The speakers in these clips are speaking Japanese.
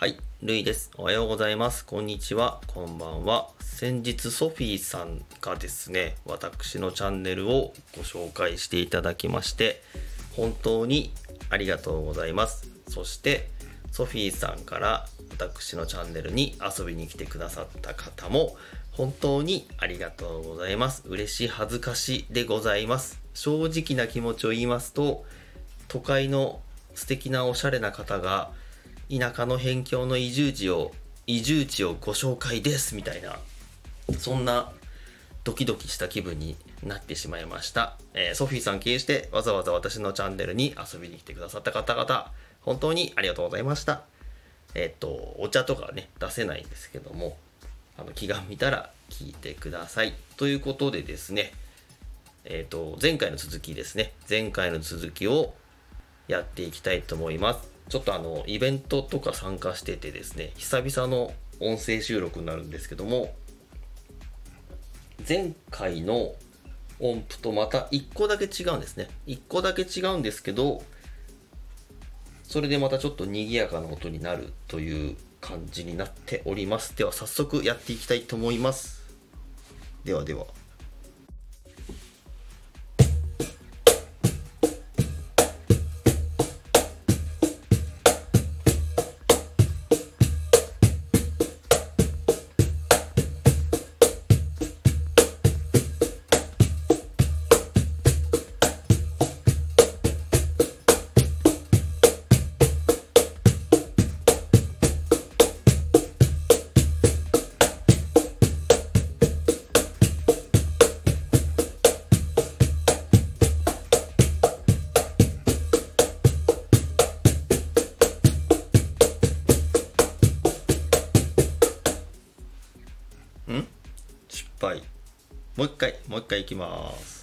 はい、ルイです。おはようございます。こんにちは。こんばんは。先日ソフィーさんがですね、私のチャンネルをご紹介していただきまして、本当にありがとうございます。そして、ソフィーさんから私のチャンネルに遊びに来てくださった方も、本当にありがとうございます。嬉しい恥ずかしでございます。正直な気持ちを言いますと、都会の素敵なおしゃれな方が田舎の辺境の移住地を移住地をご紹介ですみたいなそんなドキドキした気分になってしまいました、えーソフィーさん経由してわざわざ私のチャンネルに遊びに来てくださった方々本当にありがとうございました。えっ、とお茶とかね出せないんですけどもあの気が向いたら聞いてください。ということでですねえっ、と前回の続きですね。前回の続きをやっていきたいと思います。ちょっとあの、イベントとか参加しててですね、久々の音声収録になるんですけども、前回の音符とまた1個だけ違うんですね。1個だけ違うんですけど、それでまたちょっと賑やかな音になるという感じになっております。では早速やっていきたいと思います。ではでは。ぱいもう一回もう一回いきます。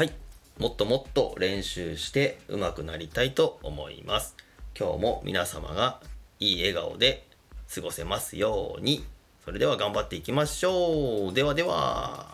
はい。もっともっと練習して上手くなりたいと思います。今日も皆様がいい笑顔で過ごせますように。それでは頑張っていきましょう。ではでは。